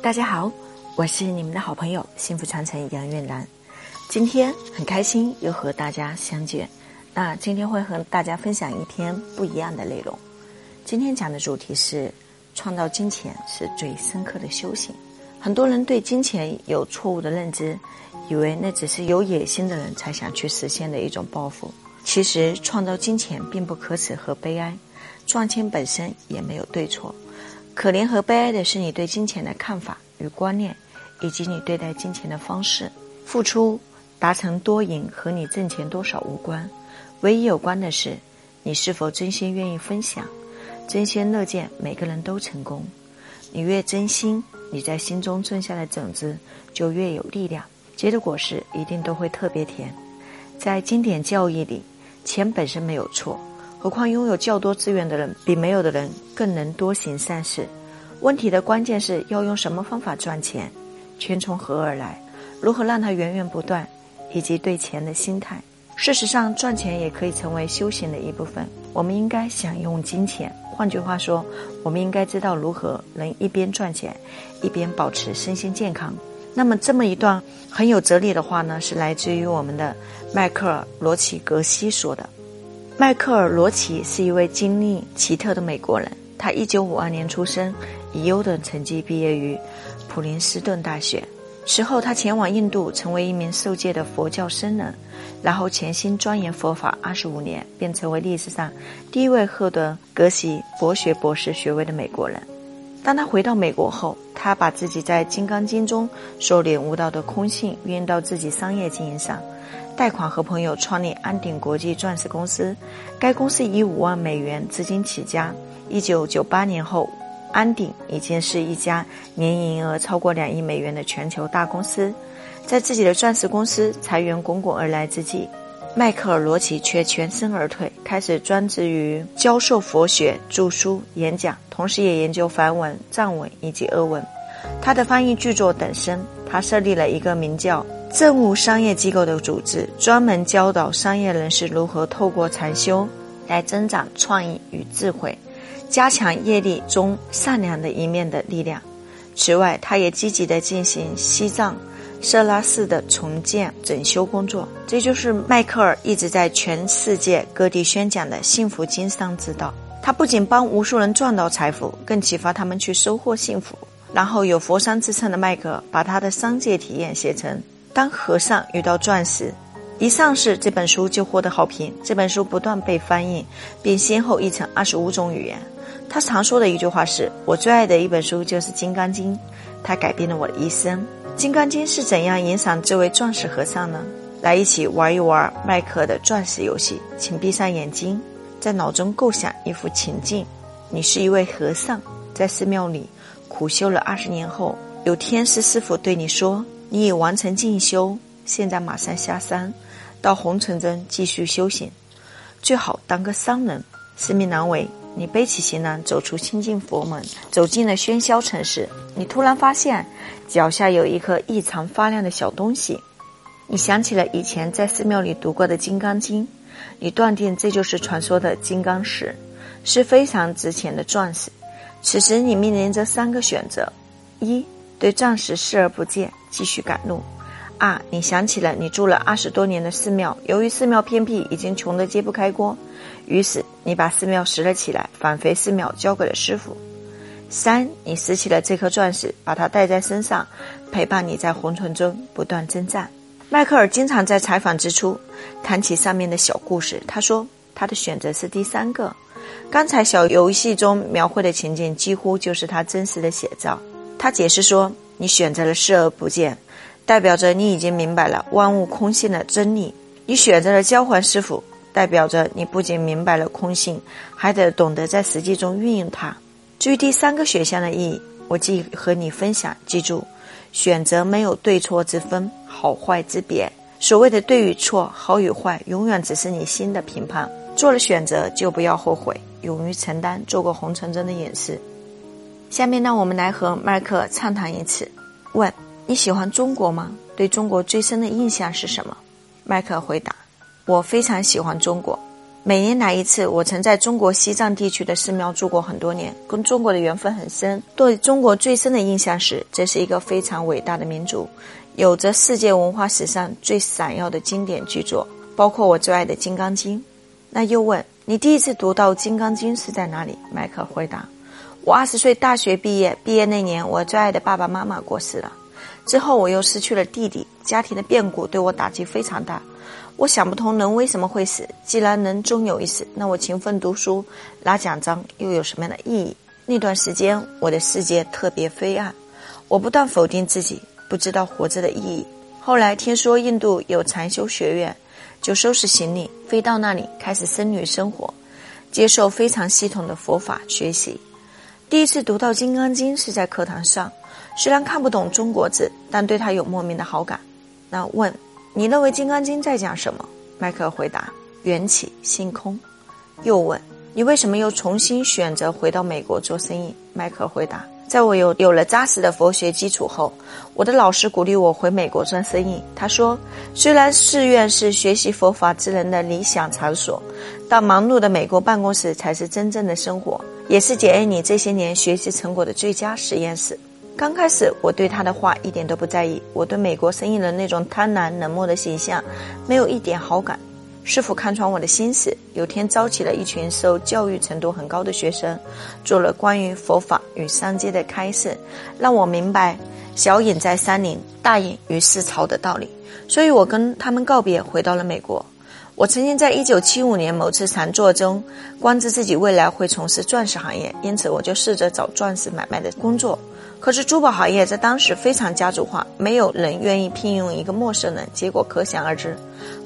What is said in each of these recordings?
大家好，我是你们的好朋友幸福传承杨月兰。今天很开心又和大家相见。那今天会和大家分享一篇不一样的内容。今天讲的主题是创造金钱是最深刻的修行。很多人对金钱有错误的认知，以为那只是有野心的人才想去实现的一种抱负。其实创造金钱并不可耻和悲哀，赚钱本身也没有对错。可怜和悲哀的是你对金钱的看法与观念，以及你对待金钱的方式。付出达成多赢和你挣钱多少无关，唯一有关的是你是否真心愿意分享，真心乐见每个人都成功。你越真心，你在心中种下的种子就越有力量，结的果实一定都会特别甜。在经典教义里，钱本身没有错。何况拥有较多资源的人，比没有的人更能多行善事。问题的关键是要用什么方法赚钱，钱从何而来，如何让它源源不断，以及对钱的心态。事实上，赚钱也可以成为修行的一部分。我们应该享用金钱，换句话说，我们应该知道如何能一边赚钱，一边保持身心健康。那么，这么一段很有哲理的话呢，是来自于我们的迈克尔·罗奇格西说的。迈克尔·罗奇是一位经历奇特的美国人。他1952年出生，以优等成绩毕业于普林斯顿大学。此后，他前往印度，成为一名受戒的佛教僧人，然后潜心钻研佛法25年，便成为历史上第一位获得格西博学博士学位的美国人。当他回到美国后，他把自己在《金刚经》中所领悟到的空性运用到自己商业经营上。贷款和朋友创立安鼎国际钻石公司，该公司以五万美元资金起家。一九九八年后，安鼎已经是一家年营业额超过两亿美元的全球大公司。在自己的钻石公司财源滚滚而来之际，迈克尔·罗奇却全身而退，开始专职于教授佛学、著书、演讲，同时也研究梵文、藏文以及俄文。他的翻译巨作等身。他设立了一个名叫。政务商业机构的组织专门教导商业人士如何透过禅修来增长创意与智慧，加强业力中善良的一面的力量。此外，他也积极地进行西藏色拉寺的重建整修工作。这就是迈克尔一直在全世界各地宣讲的幸福经商之道。他不仅帮无数人赚到财富，更启发他们去收获幸福。然后，有佛山之称的迈克尔把他的商界体验写成。当和尚遇到钻石，一上市这本书就获得好评。这本书不断被翻译，并先后译成二十五种语言。他常说的一句话是：“我最爱的一本书就是《金刚经》，它改变了我的一生。”《金刚经》是怎样影响这位钻石和尚呢？来一起玩一玩麦克的钻石游戏。请闭上眼睛，在脑中构想一幅情境：你是一位和尚，在寺庙里苦修了二十年后，有天师师傅对你说。你已完成进修，现在马上下山，到红尘中继续修行。最好当个商人，使命难违。你背起行囊，走出清净佛门，走进了喧嚣城市。你突然发现，脚下有一颗异常发亮的小东西。你想起了以前在寺庙里读过的《金刚经》，你断定这就是传说的金刚石，是非常值钱的钻石。此时你面临着三个选择：一。对钻石视而不见，继续赶路。二，你想起了你住了二十多年的寺庙，由于寺庙偏僻，已经穷得揭不开锅，于是你把寺庙拾了起来，返回寺庙交给了师傅。三，你拾起了这颗钻石，把它带在身上，陪伴你在红尘中不断征战。迈克尔经常在采访之初谈起上面的小故事，他说他的选择是第三个。刚才小游戏中描绘的情景，几乎就是他真实的写照。他解释说：“你选择了视而不见，代表着你已经明白了万物空性的真理；你选择了交还师傅，代表着你不仅明白了空性，还得懂得在实际中运用它。至于第三个选项的意义，我既和你分享。记住，选择没有对错之分，好坏之别。所谓的对与错，好与坏，永远只是你心的评判。做了选择，就不要后悔，勇于承担，做过红尘中的隐士。”下面让我们来和麦克畅谈一次。问：你喜欢中国吗？对中国最深的印象是什么？麦克回答：我非常喜欢中国。每年来一次。我曾在中国西藏地区的寺庙住过很多年，跟中国的缘分很深。对中国最深的印象是，这是一个非常伟大的民族，有着世界文化史上最闪耀的经典巨作，包括我最爱的《金刚经》。那又问你第一次读到《金刚经》是在哪里？迈克回答：我二十岁大学毕业，毕业那年我最爱的爸爸妈妈过世了，之后我又失去了弟弟，家庭的变故对我打击非常大。我想不通人为什么会死，既然人终有一死，那我勤奋读书拿奖章又有什么样的意义？那段时间我的世界特别灰暗，我不断否定自己，不知道活着的意义。后来听说印度有禅修学院，就收拾行李飞到那里，开始僧侣生活，接受非常系统的佛法学习。第一次读到《金刚经》是在课堂上，虽然看不懂中国字，但对他有莫名的好感。那问。你认为《金刚经》在讲什么？迈克尔回答：缘起性空。又问：你为什么又重新选择回到美国做生意？迈克尔回答：在我有有了扎实的佛学基础后，我的老师鼓励我回美国做生意。他说：虽然寺院是学习佛法之人的理想场所，但忙碌的美国办公室才是真正的生活，也是检验你这些年学习成果的最佳实验室。刚开始，我对他的话一点都不在意。我对美国生意人那种贪婪冷漠的形象，没有一点好感。师傅看穿我的心思，有天召集了一群受教育程度很高的学生，做了关于佛法与商机的开示，让我明白“小隐在山林，大隐于市朝”的道理。所以我跟他们告别，回到了美国。我曾经在一九七五年某次禅坐中，观知自己未来会从事钻石行业，因此我就试着找钻石买卖的工作。可是珠宝行业在当时非常家族化，没有人愿意聘用一个陌生人，结果可想而知。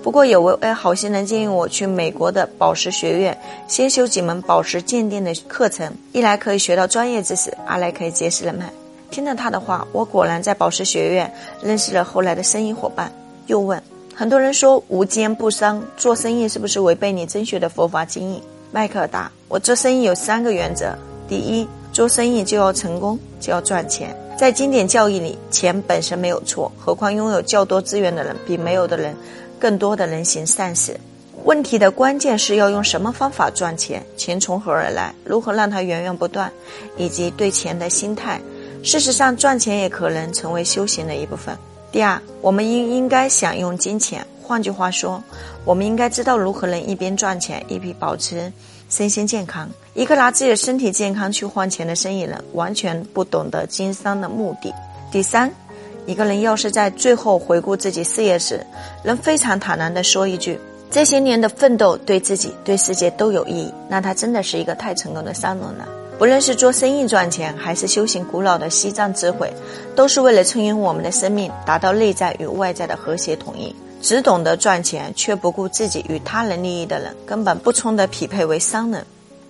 不过有位好心人建议我去美国的宝石学院先修几门宝石鉴定的课程，一来可以学到专业知识，二来可以结识人脉。听了他的话，我果然在宝石学院认识了后来的生意伙伴。又问很多人说无奸不商，做生意是不是违背你真学的佛法经义？迈克尔答：我做生意有三个原则，第一。做生意就要成功，就要赚钱。在经典教义里，钱本身没有错，何况拥有较多资源的人比没有的人更多的人行善事。问题的关键是要用什么方法赚钱，钱从何而来，如何让它源源不断，以及对钱的心态。事实上，赚钱也可能成为修行的一部分。第二，我们应应该享用金钱。换句话说，我们应该知道如何能一边赚钱，一边保持。身心健康，一个拿自己的身体健康去换钱的生意人，完全不懂得经商的目的。第三，一个人要是在最后回顾自己事业时，能非常坦然地说一句：“这些年的奋斗对自己、对世界都有意义”，那他真的是一个太成功的商人了。不论是做生意赚钱，还是修行古老的西藏智慧，都是为了充盈我们的生命，达到内在与外在的和谐统一。只懂得赚钱却不顾自己与他人利益的人，根本不充得匹配为商人。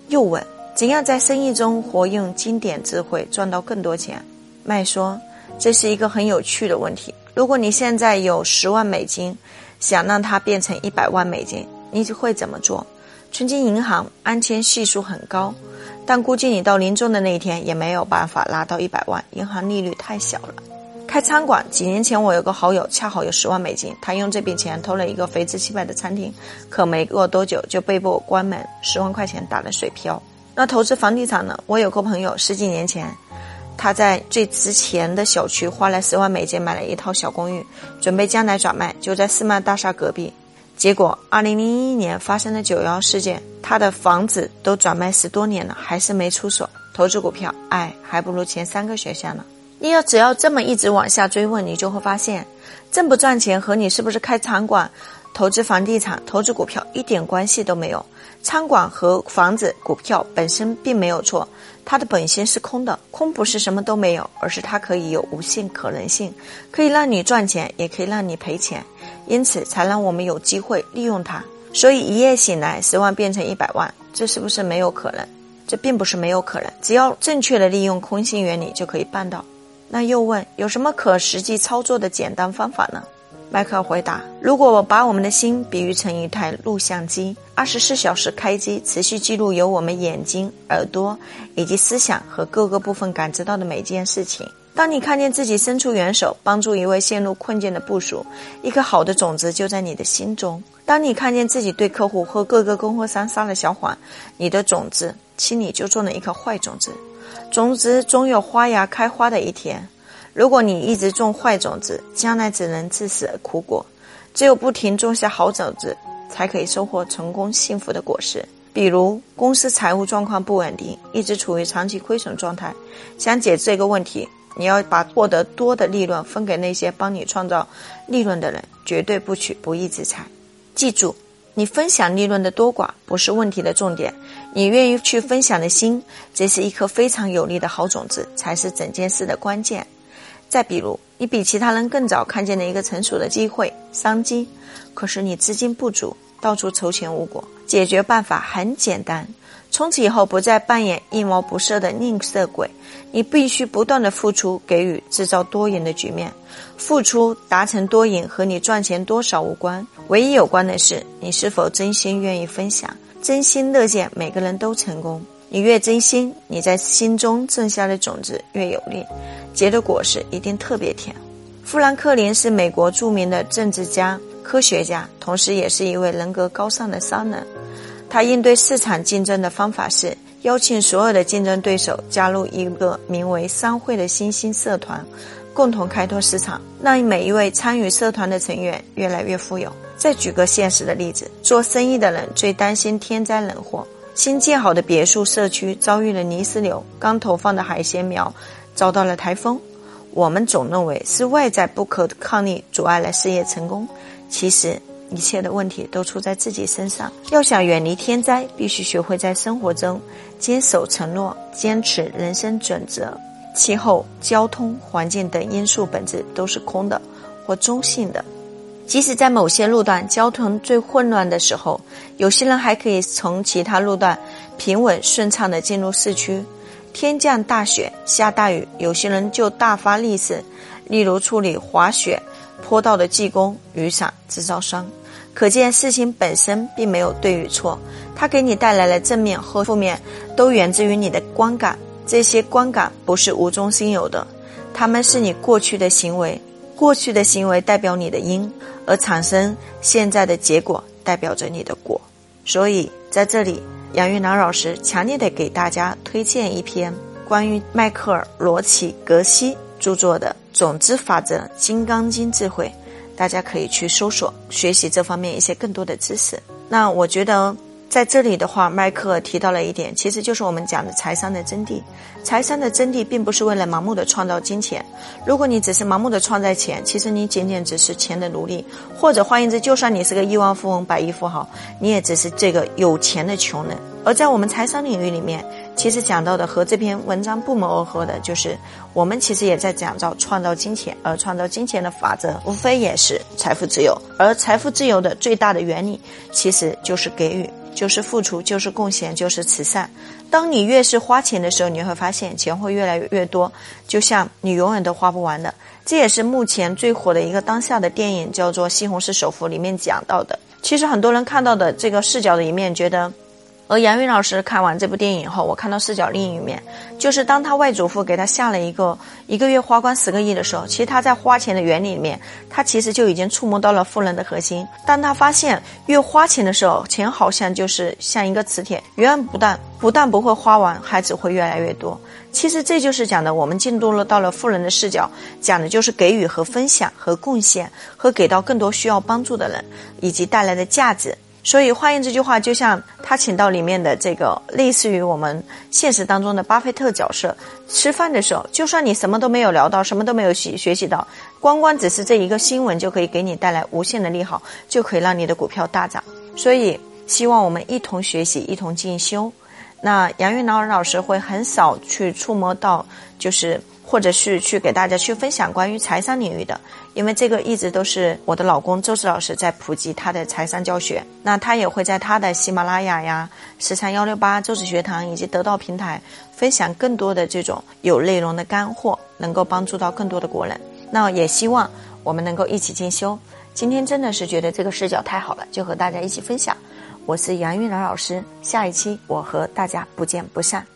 又问怎样在生意中活用经典智慧赚到更多钱？麦说这是一个很有趣的问题。如果你现在有十万美金，想让它变成一百万美金，你会怎么做？存进银行安全系数很高，但估计你到临终的那一天也没有办法拿到一百万，银行利率太小了。开餐馆，几年前我有个好友，恰好有十万美金，他用这笔钱投了一个肥滋气派的餐厅，可没过多久就被迫关门，十万块钱打了水漂。那投资房地产呢？我有个朋友，十几年前，他在最值钱的小区花了十万美金买了一套小公寓，准备将来转卖，就在世贸大厦隔壁。结果，二零零一年发生了九幺事件，他的房子都转卖十多年了，还是没出手。投资股票，哎，还不如前三个选项呢。你要只要这么一直往下追问，你就会发现，挣不赚钱和你是不是开餐馆、投资房地产、投资股票一点关系都没有。餐馆和房子、股票本身并没有错，它的本心是空的。空不是什么都没有，而是它可以有无限可能性，可以让你赚钱，也可以让你赔钱。因此才让我们有机会利用它。所以一夜醒来，十万变成一百万，这是不是没有可能？这并不是没有可能，只要正确的利用空性原理，就可以办到。那又问有什么可实际操作的简单方法呢？迈克尔回答：如果我把我们的心比喻成一台录像机，二十四小时开机，持续记录由我们眼睛、耳朵以及思想和各个部分感知到的每件事情。当你看见自己伸出援手，帮助一位陷入困境的部属，一颗好的种子就在你的心中。当你看见自己对客户和各个供货商撒了小谎，你的种子心里就种了一颗坏种子。种子总有花芽开花的一天。如果你一直种坏种子，将来只能自食苦果。只有不停种下好种子，才可以收获成功幸福的果实。比如，公司财务状况不稳定，一直处于长期亏损状态，想解这个问题，你要把获得多的利润分给那些帮你创造利润的人，绝对不取不义之财。记住，你分享利润的多寡不是问题的重点，你愿意去分享的心，这是一颗非常有力的好种子，才是整件事的关键。再比如，你比其他人更早看见了一个成熟的机会商机，可是你资金不足，到处筹钱无果。解决办法很简单，从此以后不再扮演一毛不舍的吝啬鬼，你必须不断的付出，给予，制造多赢的局面。付出达成多赢和你赚钱多少无关，唯一有关的是你是否真心愿意分享，真心乐见每个人都成功。你越真心，你在心中种下的种子越有力。结的果实一定特别甜。富兰克林是美国著名的政治家、科学家，同时也是一位人格高尚的商人。他应对市场竞争的方法是邀请所有的竞争对手加入一个名为“商会”的新兴社团，共同开拓市场，让每一位参与社团的成员越来越富有。再举个现实的例子：做生意的人最担心天灾人祸。新建好的别墅社区遭遇了泥石流，刚投放的海鲜苗。遭到了台风，我们总认为是外在不可抗力阻碍了事业成功，其实一切的问题都出在自己身上。要想远离天灾，必须学会在生活中坚守承诺，坚持人生准则。气候、交通、环境等因素本质都是空的或中性的。即使在某些路段交通最混乱的时候，有些人还可以从其他路段平稳顺畅地进入市区。天降大雪、下大雨，有些人就大发利市，例如处理滑雪坡道的技工、雨伞制造商。可见事情本身并没有对与错，它给你带来了正面和负面，都源自于你的观感。这些观感不是无中生有的，他们是你过去的行为，过去的行为代表你的因，而产生现在的结果代表着你的果。所以在这里。杨玉兰老师强烈的给大家推荐一篇关于迈克尔·罗奇格西著作的《种子法则：金刚经智慧》，大家可以去搜索学习这方面一些更多的知识。那我觉得。在这里的话，麦克提到了一点，其实就是我们讲的财商的真谛。财商的真谛并不是为了盲目的创造金钱。如果你只是盲目的创造钱，其实你仅仅只是钱的奴隶。或者换言之，就算你是个亿万富翁、百亿富豪，你也只是这个有钱的穷人。而在我们财商领域里面，其实讲到的和这篇文章不谋而合的，就是我们其实也在讲到创造金钱，而创造金钱的法则，无非也是财富自由。而财富自由的最大的原理，其实就是给予。就是付出，就是贡献，就是慈善。当你越是花钱的时候，你会发现钱会越来越多，就像你永远都花不完的。这也是目前最火的一个当下的电影，叫做《西红柿首富》里面讲到的。其实很多人看到的这个视角的一面，觉得。而杨云老师看完这部电影以后，我看到视角另一面，就是当他外祖父给他下了一个一个月花光十个亿的时候，其实他在花钱的原理里面，他其实就已经触摸到了富人的核心。当他发现越花钱的时候，钱好像就是像一个磁铁，源源不断，不但不会花完，还只会越来越多。其实这就是讲的，我们进入了到了富人的视角，讲的就是给予和分享和贡献，和给到更多需要帮助的人，以及带来的价值。所以，化验这句话，就像他请到里面的这个类似于我们现实当中的巴菲特角色，吃饭的时候，就算你什么都没有聊到，什么都没有学学习到，光光只是这一个新闻就可以给你带来无限的利好，就可以让你的股票大涨。所以，希望我们一同学习，一同进修。那杨云老老师会很少去触摸到，就是。或者是去给大家去分享关于财商领域的，因为这个一直都是我的老公周志老师在普及他的财商教学。那他也会在他的喜马拉雅呀、十三幺六八周子学堂以及得到平台分享更多的这种有内容的干货，能够帮助到更多的国人。那也希望我们能够一起进修。今天真的是觉得这个视角太好了，就和大家一起分享。我是杨玉兰老师，下一期我和大家不见不散。